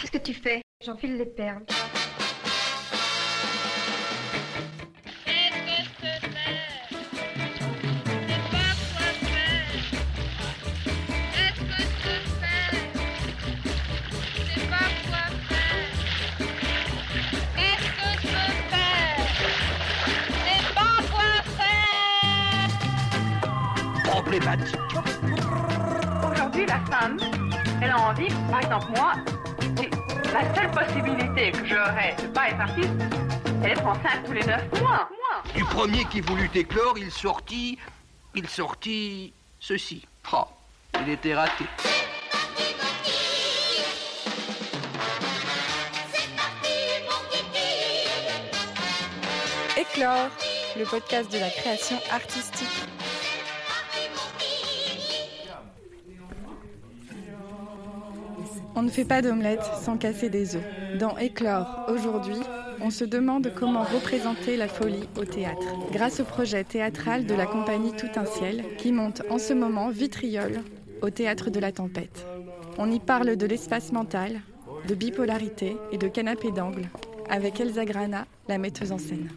Qu'est-ce que tu fais J'enfile les perles. Aujourd'hui, la femme, elle a envie, par exemple moi, la seule possibilité que j'aurais de pas être artiste, c'est d'être enceinte tous les neuf mois. Du premier qui voulut éclore, il sortit, il sortit ceci. Oh, il était raté. Éclore, le podcast de la création artistique. On ne fait pas d'omelette sans casser des œufs. Dans Éclore, aujourd'hui, on se demande comment représenter la folie au théâtre. Grâce au projet théâtral de la compagnie Tout un ciel, qui monte en ce moment Vitriol au théâtre de la tempête. On y parle de l'espace mental, de bipolarité et de canapé d'angle, avec Elsa Grana, la metteuse en scène.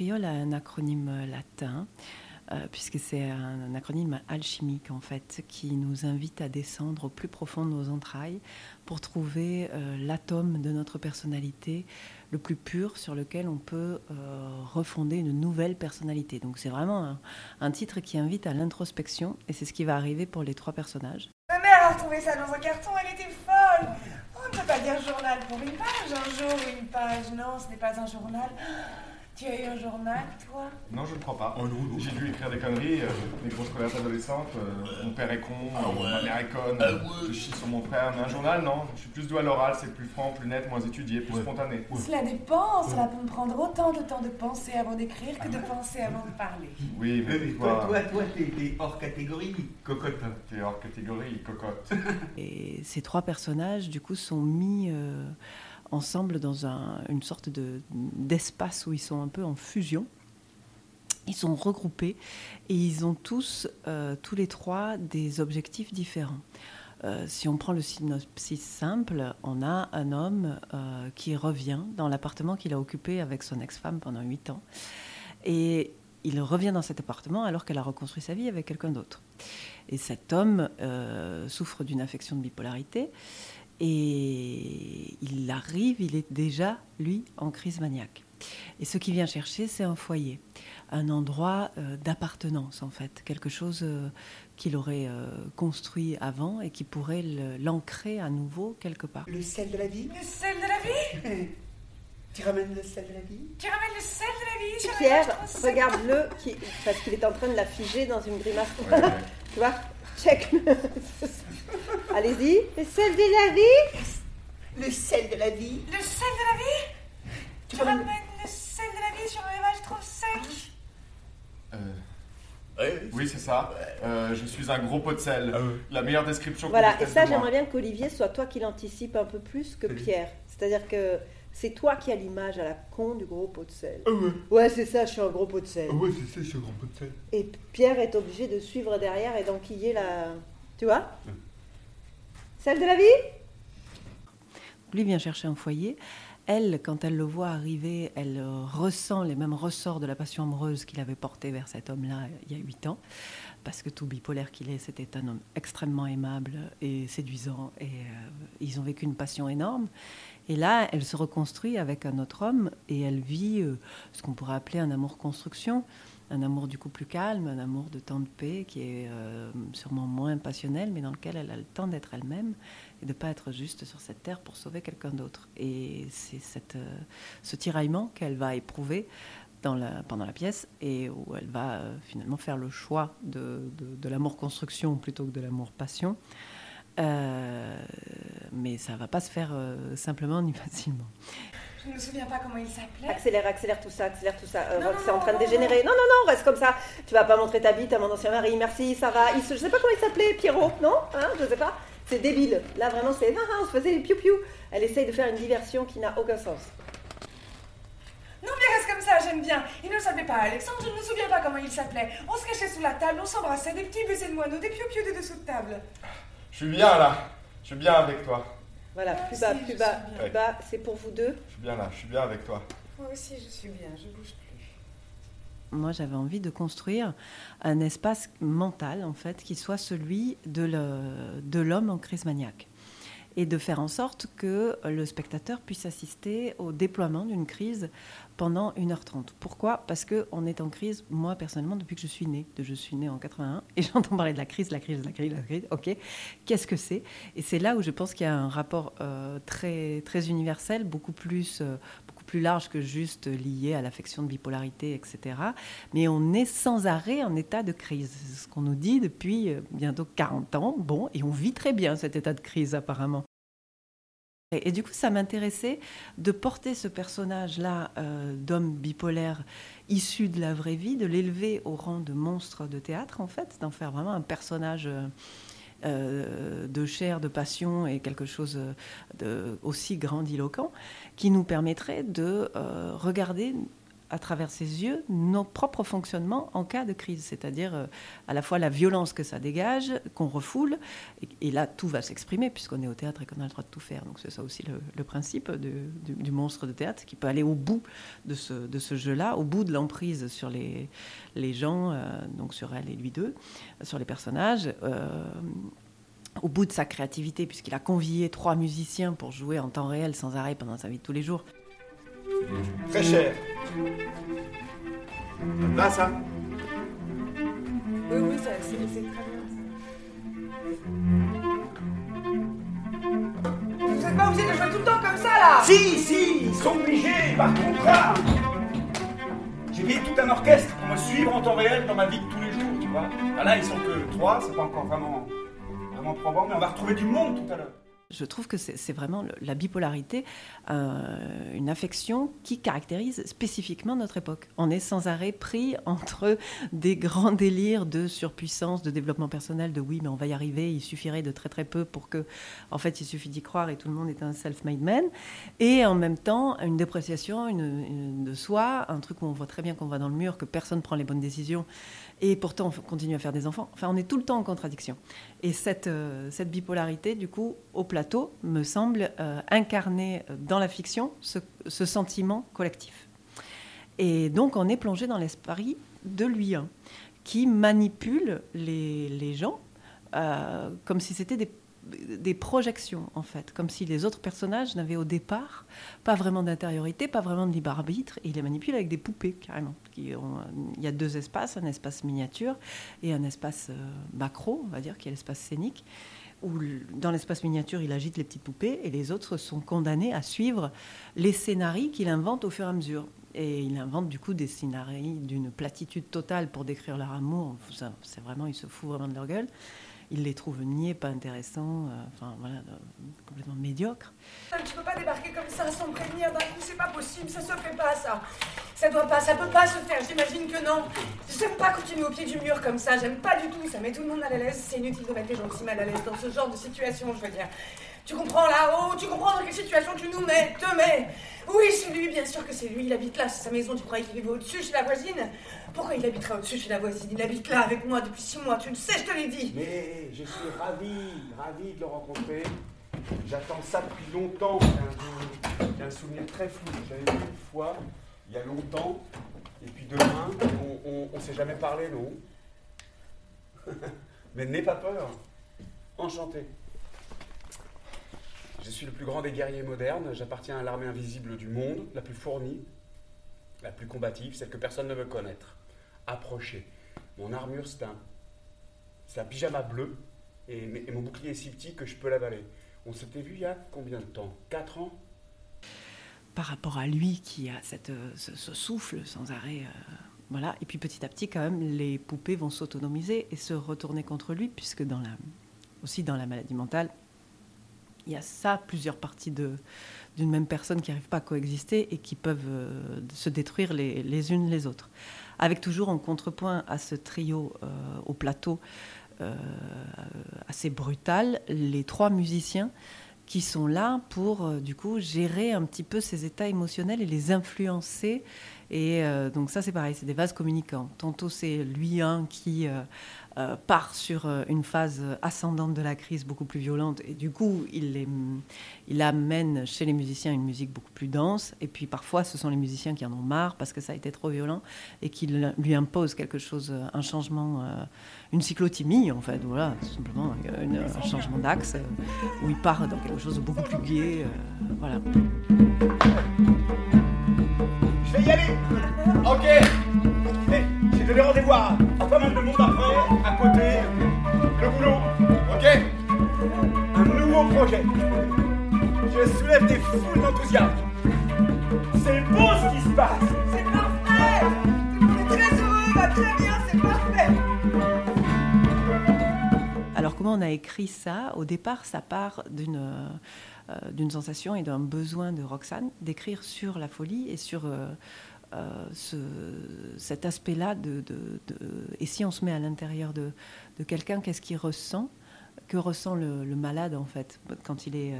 Vitriol a un acronyme latin, euh, puisque c'est un, acronyme alchimique en fait, qui nous invite à descendre au plus profond de nos entrailles pour trouver euh, l'atome de notre personnalité le plus pur sur lequel on peut euh, refonder une nouvelle personnalité. Donc c'est vraiment un, titre qui invite à l'introspection, et c'est ce qui va arriver pour les trois personnages. Ma mère a retrouvé ça dans un carton, elle était folle. On ne peut pas dire journal pour une page, un jour une page. Non, ce n'est pas un journal. Tu as eu un journal, toi? Non, je ne crois pas. J'ai dû écrire des conneries, euh, des grosses colères adolescentes. euh, mon père est con, euh, ma mère est conne, euh, je chie sur mon frère. Mais un journal, non. Je suis plus doué à l'oral, c'est plus franc, plus net, moins étudié, plus spontané. Cela dépend, cela peut me prendre autant de temps de penser avant d'écrire que de penser avant de parler. Oui, mais Mais toi, toi, toi, t'es t'es hors catégorie, cocotte. t'es hors catégorie, cocotte. Et ces trois personnages, du coup, sont mis euh, ensemble dans un- une sorte de- d'espace où ils sont un peu en fusion. Ils sont regroupés et ils ont tous, euh, tous les trois, des objectifs différents. Euh, si on prend le synopsis simple, on a un homme euh, qui revient dans l'appartement qu'il a occupé avec son ex-femme pendant huit ans. Et il revient dans cet appartement alors qu'elle a reconstruit sa vie avec quelqu'un d'autre. Et cet homme souffre d'une affection de bipolarité et il arrive, il est déjà, lui, en crise maniaque. Et ce qu'il vient chercher, c'est un foyer, un endroit euh, d'appartenance, en fait, quelque chose euh, qu'il aurait euh, construit avant et qui pourrait l'ancrer à nouveau quelque part. Le sel de la vie Le sel de la vie Tu ramènes le sel de la vie Tu ramènes le sel de la vie Pierre, regarde-le, parce qu'il est en train de la figer dans une grimace. Ouais, ouais. tu vois? Check. Allez-y. Et celle de la vie Le sel de la vie Le sel de la vie Tu ramènes le sel de la vie sur les vaches trop secs Euh, oui, c'est ça. Euh, je suis un gros pot de sel. La meilleure description Voilà, et ça, j'aimerais bien qu'Olivier soit toi qui l'anticipe un peu plus que Pierre. C'est-à-dire que c'est toi qui as l'image à la con du gros pot de sel. Ah ouais, Ouais, c'est ça, je suis un gros pot de sel. ah ouais, c'est ça, je suis un grand pot de sel. Et Pierre est obligé de suivre derrière et d'enquiller la. Tu vois? Celle de la vie? Lui vient chercher un foyer. Elle, quand elle le voit arriver, elle ressent les mêmes ressorts de la passion amoureuse qu'il avait portée vers cet homme-là il y a huit ans. Parce que tout bipolaire qu'il est, c'était un homme extrêmement aimable et séduisant. Et euh, ils ont vécu une passion énorme. Et là, elle se reconstruit avec un autre homme et elle vit euh, ce qu'on pourrait appeler un amour construction. Un amour du coup plus calme, un amour de temps de paix qui est euh, sûrement moins passionnel, mais dans lequel elle a le temps d'être elle-même et de ne pas être juste sur cette terre pour sauver quelqu'un d'autre. Et c'est cette, ce tiraillement qu'elle va éprouver dans la, pendant la pièce et où elle va euh, finalement faire le choix de, de- de l'amour construction plutôt que de l'amour passion. Euh, mais ça va pas se faire euh, simplement ni facilement. Je ne me souviens pas comment il s'appelait. Accélère, accélère tout ça, accélère tout ça. Euh, c'est en non, train de dégénérer. Non, non, non, reste comme ça. Tu vas pas montrer ta bite à mon ancien mari. Merci, ça va. Il se- je sais pas comment il s'appelait, Pierrot, non Hein Je sais pas. C'est débile. Là, vraiment, c'est. Ah, on se faisait des piou-piou. Elle essaye de faire une diversion qui n'a aucun sens. Non, mais reste comme ça, j'aime bien. Il ne s'appelait pas Alexandre, je ne me souviens pas comment il s'appelait. On se cachait sous la table, on s'embrassait, des petits baisers de moineaux, des piou-piou des dessous de table. Je suis bien là. Je suis bien avec toi. Voilà, Moi plus aussi, bas, plus bas, plus bas. C'est pour vous deux. Je suis bien là. Je suis bien avec toi. Moi aussi, je suis bien, je bouge plus. Moi, j'avais envie de construire un espace mental, en fait, qui soit celui de le- de l'homme en crise maniaque. Et de faire en sorte que le spectateur puisse assister au déploiement d'une crise pendant 1h30. Pourquoi? Parce qu'on est en crise, moi personnellement, depuis que je suis née. Je suis née en 81 et j'entends parler de la crise, la crise, la crise, la crise. Ok, qu'est-ce que c'est? Et c'est là où je pense qu'il y a un rapport euh, très, très universel, beaucoup plus, euh, beaucoup plus large que juste lié à l'affection de bipolarité, etc. Mais on est sans arrêt en état de crise. C'est ce qu'on nous dit depuis euh, bientôt 40 ans. Bon, et on vit très bien cet état de crise apparemment. Et, du coup, ça m'intéressait de porter ce personnage-là euh, d'homme bipolaire issu de la vraie vie, de l'élever au rang de monstre de théâtre, en fait, d'en faire vraiment un personnage euh, euh, de chair, de passion et quelque chose de aussi grandiloquent qui nous permettrait de regarder à travers ses yeux nos propres fonctionnements en cas de crise, c'est-à-dire euh, à la fois la violence que ça dégage, qu'on refoule, et, là tout va s'exprimer puisqu'on est au théâtre et qu'on a le droit de tout faire. Donc c'est ça aussi le, principe du, monstre de théâtre, qui peut aller au bout de ce, jeu-là, au bout de l'emprise sur les, les gens, euh, donc sur elle et lui deux, sur les personnages. euh, au bout de sa créativité, puisqu'il a convié trois musiciens pour jouer en temps réel sans arrêt pendant sa vie de tous les jours. Très cher. Là, ça Oui, oui, ça, c'est c'est très bien. Vous n'êtes pas obligé de jouer tout le temps comme ça, là Si, si, ils sont obligés par contrat. J'ai payé tout un orchestre pour me suivre en temps réel dans ma vie de tous les jours, tu vois. Ah là, ils sont que trois, c'est pas encore vraiment, vraiment probant, mais on va retrouver du monde tout à l'heure. Je trouve que c'est vraiment la bipolarité, euh, une affection qui caractérise spécifiquement notre époque. On est sans arrêt pris entre des grands délires de surpuissance, de développement personnel, de oui, mais on va y arriver, il suffirait de très très peu pour que, en fait, il suffit d'y croire et tout le monde est un self-made man. Et en même temps, une dépréciation une- de soi, un truc où on voit très bien qu'on va dans le mur, que personne prend les bonnes décisions, et pourtant on continue à faire des enfants. Enfin, on est tout le temps en contradiction. Et cette, euh, bipolarité, du coup, au plateau, me semble euh, incarner euh, dans la fiction ce, sentiment collectif. Et donc, on est plongé dans l'esprit de lui, hein, qui manipule les, gens comme si c'était des, des projections, en fait, comme si les autres personnages n'avaient au départ pas vraiment d'intériorité, pas vraiment de libre arbitre, et il les manipule avec des poupées, carrément. Il y a deux espaces, un espace miniature et un espace euh, macro, on va dire, qui est l'espace scénique, où dans l'espace miniature, il agite les petites poupées, et les autres sont condamnés à suivre les scénarios qu'il invente au fur et à mesure. Et il invente du coup des scénarios d'une platitude totale pour décrire leur amour. C'est vraiment, il se fout vraiment de leur gueule. Il les trouve niais, pas intéressants, euh, enfin voilà, euh, complètement médiocres. Tu peux pas débarquer comme ça sans prévenir d'un coup, c'est pas possible, ça se fait pas ça. Ça doit pas, ça peut pas se faire, j'imagine que non. J'aime pas continuer au pied du mur comme ça, j'aime pas du tout, ça met tout le monde mal à l'aise, c'est inutile de mettre les gens aussi mal à l'aise dans ce genre de situation, je veux dire. Tu comprends là-haut, tu comprends dans quelle situation tu nous mets, te mets. Oui, c'est lui, bien sûr que c'est lui, il habite là, c'est sa maison, tu croyais qu'il vivait au-dessus chez la voisine Pourquoi il habiterait au-dessus chez la voisine? Il habite là avec moi depuis six mois, tu le sais, je te l'ai dit. Mais je suis ravi, ravi de le rencontrer. J'attends ça depuis longtemps. J'ai un, souvenir très flou. J'avais vu une fois, il y a longtemps, et puis demain, on, on s'est jamais parlé, non? Mais n'aie pas peur. Enchanté. Je suis le plus grand des guerriers modernes. J'appartiens à l'armée invisible du monde, la plus fournie, la plus combative, celle que personne ne veut connaître. Approchez. Mon armure, c'est un, c'est un pyjama bleu, et, mon bouclier est si petit que je peux l'avaler. On s'était vu il y a combien de temps? Quatre ans? Par rapport à lui qui a cette, ce, souffle sans arrêt. euh, voilà. Et puis petit à petit, quand même, les poupées vont s'autonomiser et se retourner contre lui, puisque aussi dans la maladie mentale, il y a ça, plusieurs parties de, d'une même personne qui n'arrivent pas à coexister et qui peuvent euh, se détruire les, les, unes les autres. Avec toujours en contrepoint à ce trio euh, au plateau euh, assez brutal, les trois musiciens qui sont là pour du coup gérer un petit peu ces états émotionnels et les influencer. Et donc ça c'est pareil, c'est des vases communicants. Tantôt c'est lui un qui euh, part sur euh, une phase ascendante de la crise beaucoup plus violente et du coup il, il amène chez les musiciens une musique beaucoup plus dense et puis parfois ce sont les musiciens qui en ont marre parce que ça a été trop violent et qui lui imposent quelque chose, euh, un changement, une cyclotimie en fait, voilà, tout simplement un changement d'axe où il part dans quelque chose de beaucoup plus gai, voilà. Je vais y aller. Ok. J'ai donné rendez-vous à, pas mal de monde après, à côté, le boulot, ok. Un nouveau projet. Je soulève des foules d'enthousiasme. C'est beau ce qui se passe. C'est parfait. On est très heureux, va très bien, c'est parfait. Alors comment on a écrit ça? Au départ, ça part d'une... Euh, d'une sensation et d'un besoin de Roxane d'écrire sur la folie et sur euh, euh, ce, cet aspect-là de, Et si on se met à l'intérieur de, quelqu'un, qu'est-ce qu'il ressent? Que ressent le, malade, en fait, quand il est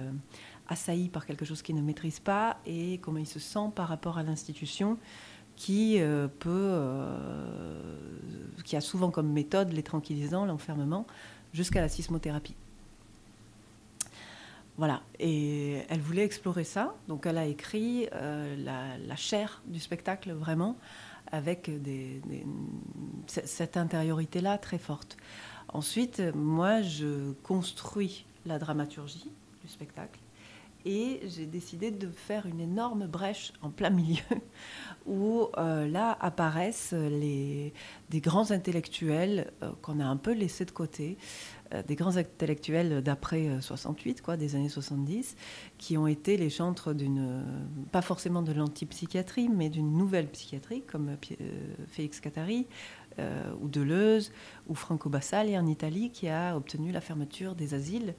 assailli par quelque chose qu'il ne maîtrise pas et comment il se sent par rapport à l'institution qui peut, qui a souvent comme méthode les tranquillisants, l'enfermement, jusqu'à la sismothérapie? Voilà, et elle voulait explorer ça, donc elle a écrit euh, la, chair du spectacle vraiment, avec cette intériorité-là très forte. Ensuite, moi, je construis la dramaturgie du spectacle et j'ai décidé de faire une énorme brèche en plein milieu où euh, là apparaissent des grands intellectuels euh, qu'on a un peu laissés de côté, des grands intellectuels d'après 68, quoi, des années 70, qui ont été les chantres d'une, pas forcément de l'antipsychiatrie, mais d'une nouvelle psychiatrie, comme Félix Catari, ou Deleuze, ou Franco Bassali en Italie, qui a obtenu la fermeture des asiles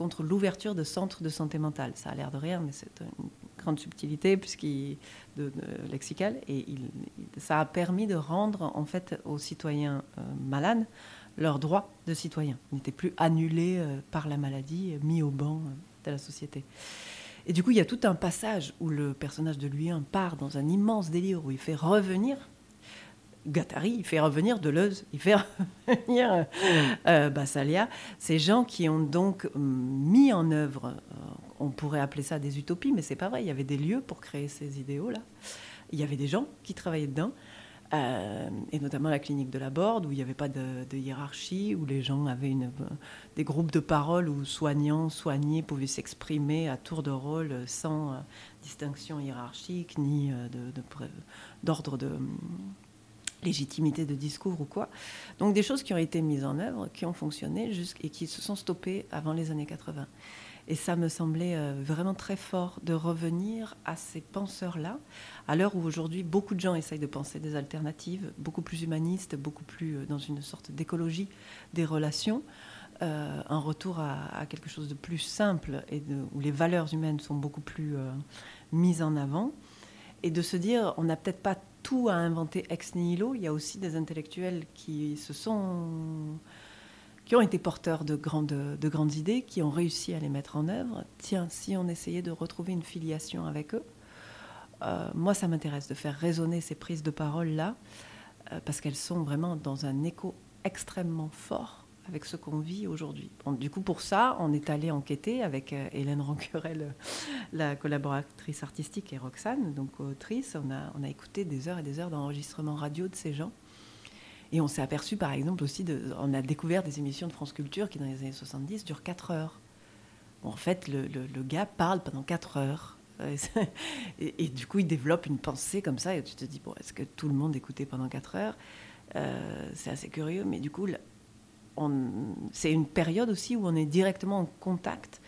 contre l'ouverture de centres de santé mentale. Ça a l'air de rien, mais c'est une grande subtilité puisqu'il de, lexicale et ça a permis de rendre en fait aux citoyens euh, malades leurs droits de citoyens. N'étaient plus annulés euh, par la maladie, mis au banc euh, de la société. Et du coup, il y a tout un passage où le personnage de Luyien part dans un immense délire où il fait revenir Gattari, il fait revenir Deleuze, il fait revenir euh, Bassalia, ces gens qui ont donc hum, mis en œuvre, euh, on pourrait appeler ça des utopies, mais c'est pas vrai, il y avait des lieux pour créer ces idéaux-là, il y avait des gens qui travaillaient dedans, euh, et notamment la clinique de la Borde, où il n'y avait pas de, hiérarchie, où les gens avaient des groupes de parole où soignants, soignés pouvaient s'exprimer à tour de rôle sans distinction hiérarchique ni d'ordre de, de, légitimité de discours ou quoi. Donc des choses qui ont été mises en œuvre, qui ont fonctionné et qui se sont stoppées avant les années 80. Et ça me semblait euh, vraiment très fort de revenir à ces penseurs-là, à l'heure où aujourd'hui beaucoup de gens essayent de penser des alternatives, beaucoup plus humanistes, beaucoup plus euh, dans une sorte d'écologie des relations, euh, un retour à, quelque chose de plus simple et où les valeurs humaines sont beaucoup plus mises en avant. Et de se dire, on n'a peut-être pas tout à inventer ex nihilo. Il y a aussi des intellectuels qui se sont qui ont été porteurs de grandes, de grandes idées, qui ont réussi à les mettre en œuvre. Tiens, si on essayait de retrouver une filiation avec eux, euh, moi, ça m'intéresse de faire résonner ces prises de parole-là, euh, parce qu'elles sont vraiment dans un écho extrêmement fort avec ce qu'on vit aujourd'hui. du coup, pour ça, on est allé enquêter avec euh, Hélène Rancurel, la collaboratrice artistique, et Roxane, donc autrice. On a, on a écouté des heures et des heures d'enregistrement radio de ces gens. Et on s'est aperçu, par exemple, aussi, on a découvert des émissions de France Culture qui, dans les années 70, durent 4 heures. en fait, le, gars parle pendant 4 heures. Et, du coup, il développe une pensée comme ça. Et tu te dis, bon, est-ce que tout le monde écoutait pendant 4 heures? Euh, C'est assez curieux. Mais du coup, c'est une période aussi où on est directement en contact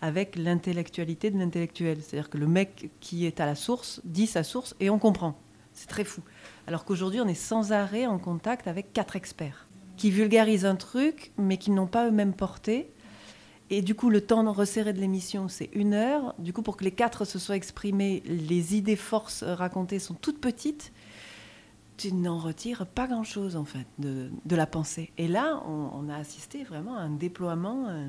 avec l'intellectualité de l'intellectuel. C'est-à-dire que le mec qui est à la source dit sa source et on comprend. C'est très fou. Alors qu'aujourd'hui, on est sans arrêt en contact avec quatre experts qui vulgarisent un truc, mais qui n'ont pas eux-mêmes porté Et du coup, le temps resserré de l'émission, c'est une heure. Du coup, pour que les quatre se soient exprimés, les idées forces racontées sont toutes petites. Tu n'en retires pas grand-chose, en fait, de, la pensée. Et là, on, on, a assisté vraiment à un déploiement euh,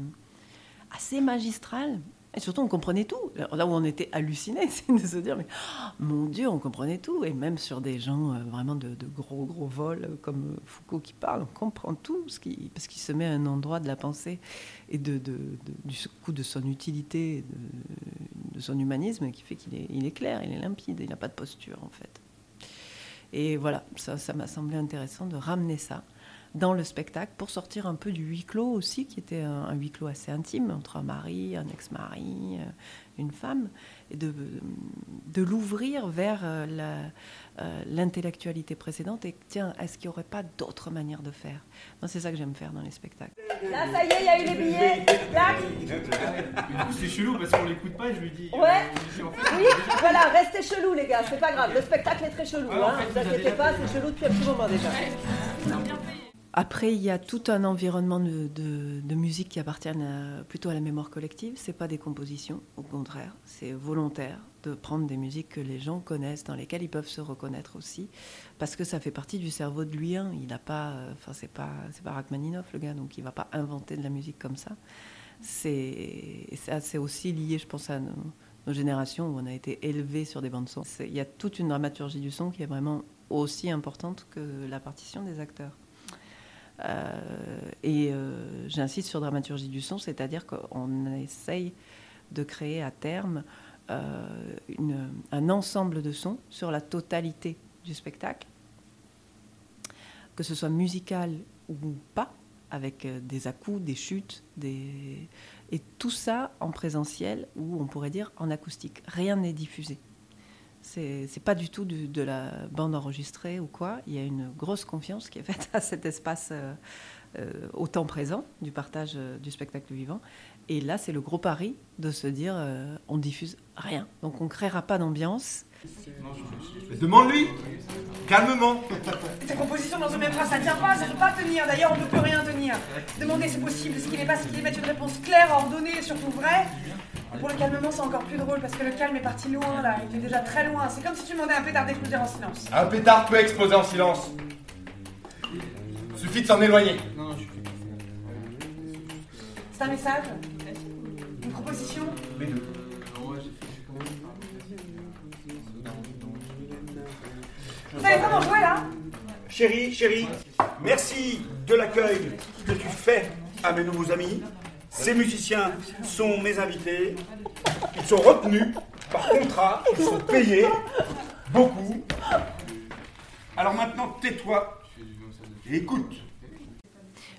assez magistral et surtout, on comprenait tout. Là où on était hallucinés, c'est de se dire, mais oh, mon Dieu, on comprenait tout. Et même sur des gens euh, vraiment de, gros, gros vols, euh, comme Foucault qui parle, on comprend tout, parce qu'il se met à un endroit de la pensée et de du coup de son utilité, de, son humanisme, qui fait qu'il est, il est clair, il est limpide, il n'a pas de posture, en fait. Et voilà, ça, ça m'a semblé intéressant de ramener ça dans le spectacle pour sortir un peu du huis clos aussi, qui était un, un huis clos assez intime entre un mari, un ex-mari, euh, une femme, et de, de l'ouvrir vers euh, l'intellectualité précédente et tiens, est-ce qu'il n'y aurait pas d'autres manières de faire? C'est ça que j'aime faire dans les spectacles. Là, ça y est, il y a eu les billets. Là. Du coup, c'est chelou parce qu'on l'écoute pas et je lui dis. Ouais. Euh, en fait, oui, voilà, restez chelou, les gars, c'est pas grave. Le spectacle est très chelou. Ouais, hein. Fait, vous inquiétez pas, c'est chelou depuis un petit moment déjà. Après, il y a tout un environnement de, musique qui appartiennent à, plutôt à la mémoire collective. C'est pas des compositions, au contraire, c'est volontaire de prendre des musiques que les gens connaissent, dans lesquelles ils peuvent se reconnaître aussi, parce que ça fait partie du cerveau de lui. Il n'a pas, enfin c'est pas, c'est pas Rachmaninoff le gars, donc il va pas inventer de la musique comme ça. C'est, c'est aussi lié, je pense, à nos, générations où on a été élevé sur des bandes son. Il y a toute une dramaturgie du son qui est vraiment aussi importante que la partition des acteurs. Euh, et euh, j'insiste sur dramaturgie du son, c'est-à-dire qu'on essaye de créer à terme euh, un ensemble de sons sur la totalité du spectacle, que ce soit musical ou pas, avec des à-coups, des chutes, des... et tout ça en présentiel ou on pourrait dire en acoustique. Rien n'est diffusé. C'est pas du tout du, de la bande enregistrée ou quoi. Il y a une grosse confiance qui est faite à cet espace euh, euh, au temps présent du partage euh, du spectacle vivant. Et là, c'est le gros pari de se dire euh, on diffuse rien. Donc on créera pas d'ambiance. Demande-lui Calmement Ces compositions dans une même phrase, ça ne tient pas, ça ne peut pas tenir. D'ailleurs, on ne peut rien tenir. Demandez, c'est possible. Ce qu'il n'est pas, c'est qu'il mettre une réponse claire, ordonnée et surtout vraie. Pour le calmement, c'est encore plus drôle parce que le calme est parti loin là, il est déjà très loin. C'est comme si tu demandais à un pétard d'exploser en silence. Un pétard peut exploser en silence. Suffit de s'en éloigner. C'est un message Une proposition Les deux. Vous savez comment jouer là Chérie, chérie, merci de l'accueil que tu fais à mes nouveaux amis. Ces musiciens sont mes invités. Ils sont retenus par contrat. Ils sont payés. Beaucoup. Alors maintenant, tais-toi écoute.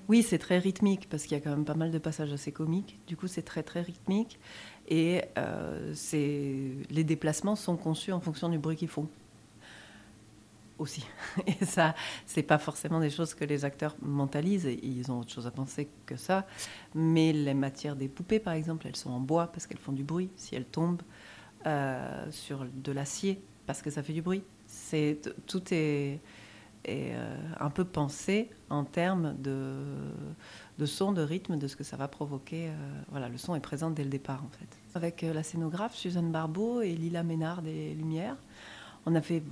Oui, c'est très rythmique parce qu'il y a quand même pas mal de passages assez comiques. Du coup, c'est très très rythmique et euh, les déplacements sont conçus en fonction du bruit qu'ils font aussi. Et ça, c'est pas forcément des choses que les acteurs mentalisent. Ils ont autre chose à penser que ça. Mais les matières des poupées, par exemple, elles sont en bois parce qu'elles font du bruit. Si elles tombent euh, sur de l'acier, parce que ça fait du bruit. C'est tout est, euh, un peu pensé en termes de, de son, de rythme, de ce que ça va provoquer. Euh, voilà, le son est présent dès le départ, en fait. Avec la scénographe Suzanne Barbeau et Lila Ménard des Lumières, on a fait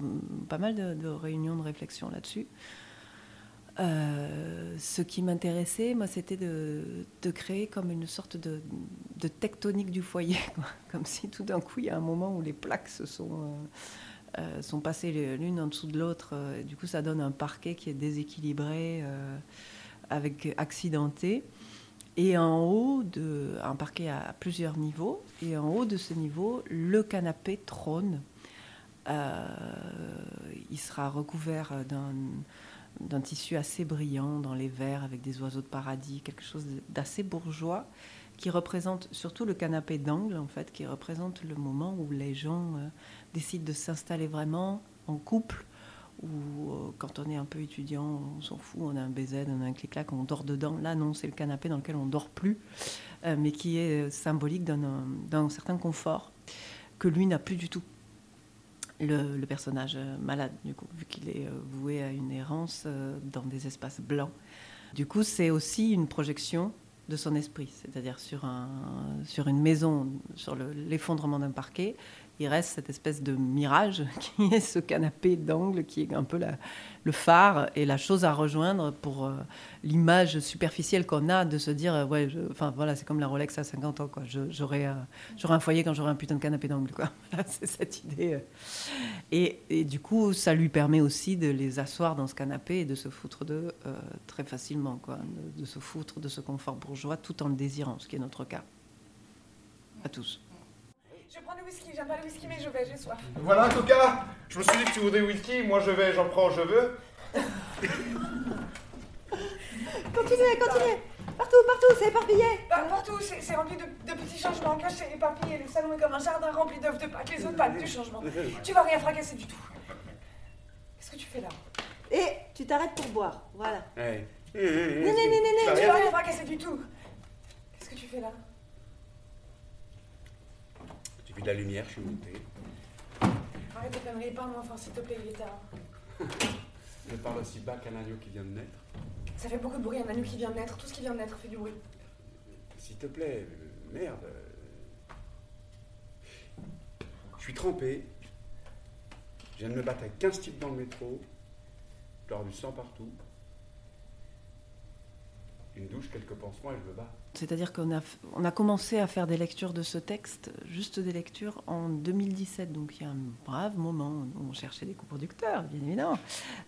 pas mal de, réunions de réflexion là-dessus. Euh, ce qui m'intéressait, moi, c'était de, créer comme une sorte de, tectonique du foyer, comme si tout d'un coup, il y a un moment où les plaques se sont, euh, euh, passées l'une en dessous de l'autre. Euh, du coup, ça donne un parquet qui est déséquilibré, avec accidenté. Et en haut, de, un parquet à plusieurs niveaux, et en haut de ce niveau, le canapé trône. Euh, il sera recouvert d'un tissu assez brillant dans les verres avec des oiseaux de paradis, quelque chose d'assez bourgeois qui représente surtout le canapé d'angle en fait, qui représente le moment où les gens euh, décident de s'installer vraiment en couple ou euh, quand on est un peu étudiant, on s'en fout, on a un BZ, on a un clic-clac, on dort dedans. Là non, c'est le canapé dans lequel on dort plus, mais qui est symbolique d'un certain confort que lui n'a plus du tout le, personnage malade, du coup, vu qu'il est voué à une errance dans des espaces blancs. Du coup, c'est aussi une projection de son esprit, c'est-à-dire sur, un, sur une maison, sur le- l'effondrement d'un parquet, il reste cette espèce de mirage qui est ce canapé d'angle qui est un peu le phare et la chose à rejoindre pour euh, l'image superficielle qu'on a de se dire, ouais, enfin voilà, c'est comme la Rolex à 50 ans, quoi. J'aurai euh, un foyer quand j'aurai un putain de canapé d'angle, quoi. C'est cette idée. euh. Et, du coup, ça lui permet aussi de les asseoir dans ce canapé et de se foutre d'eux très facilement, quoi. De, de se foutre de ce confort bourgeois tout en le désirant, ce qui est notre cas. À tous. Je prends du whisky, j'aime pas le whisky, mais je vais, j'ai soif. Voilà, Coca Je me suis dit que tu voudrais whisky, moi je vais, j'en prends, je veux. Continuez, continuez. Partout, partout, c'est éparpillé. Bah, partout, c'est c'est rempli de, de petits changements cachés, éparpillés. Le salon est comme un jardin rempli d'œufs de Pâques, les de Pâques du changement. Tu vas rien fracasser du tout. Qu'est-ce que tu fais là? Et tu t'arrêtes pour boire. Voilà. Ouais. Né, né, né, né, Tu vas tu rien fracasser du tout. Qu'est-ce que tu fais là? De la lumière, je suis monté. Arrête tes conneries, parle-moi fort s'il te plaît, il est tard. Je parle aussi bas qu'un agneau qui vient de naître. Ça fait beaucoup de bruit, un anu qui vient de naître, tout ce qui vient de naître fait du bruit. S'il te plaît, merde. Je suis trempé. Je viens de me battre avec 15 types dans le métro. Je du sang partout. Une douche, quelques pansements et je me bats. C'est-à-dire qu'on a, on a commencé à faire des lectures de ce texte, juste des lectures, en 2017. Donc il y a un brave moment où on cherchait des coproducteurs, bien évidemment.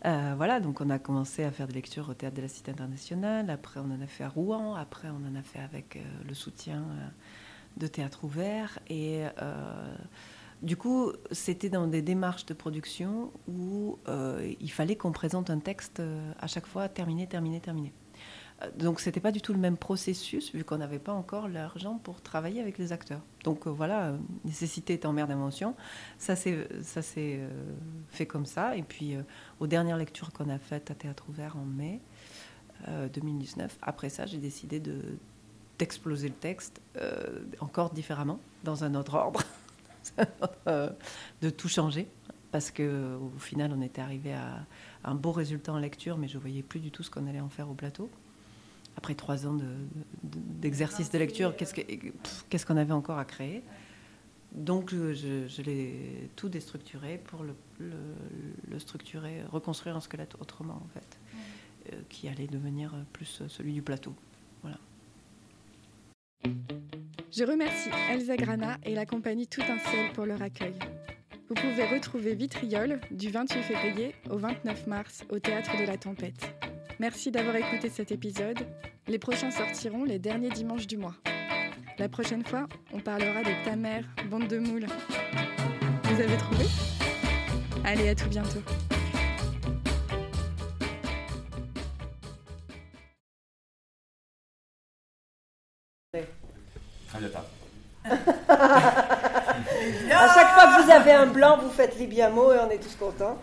Euh, voilà, donc on a commencé à faire des lectures au Théâtre de la Cité internationale. Après, on en a fait à Rouen. Après, on en a fait avec euh, le soutien euh, de Théâtre Ouvert. Et du coup, c'était dans des démarches de production où il fallait qu'on présente un texte à chaque fois terminé, terminé, terminé. Donc c'était pas du tout le même processus vu qu'on n'avait pas encore l'argent pour travailler avec les acteurs. Donc euh, voilà, euh, nécessité étant mère d'invention, ça s'est euh, fait comme ça. Et puis aux dernières lectures qu'on a faites à Théâtre Ouvert en mai euh, 2019, après ça j'ai décidé de d'exploser le texte encore différemment, dans un autre ordre, de tout changer. Parce que au final, on était arrivé à un beau résultat en lecture, mais je voyais plus du tout ce qu'on allait en faire au plateau après trois ans de- de- d'exercice de, lecture, qu'est-ce pff, qu'est-ce qu'on avait encore à créer? Donc, je, je- l'ai tout déstructuré pour le, le- le structurer, reconstruire un squelette autrement, en fait, euh, qui allait devenir plus celui du plateau. Voilà. Je remercie Elsa Grana et la compagnie Tout un ciel pour leur accueil. Vous pouvez retrouver Vitriol du 28 février au 29 mars au Théâtre de la Tempête. Merci d'avoir écouté cet épisode. Les prochains sortiront les derniers dimanches du mois. La prochaine fois, on parlera de ta mère, bande de moules. Vous avez trouvé? Allez, à tout bientôt. À chaque fois que vous avez un blanc, vous faites Libiamo et on est tous contents.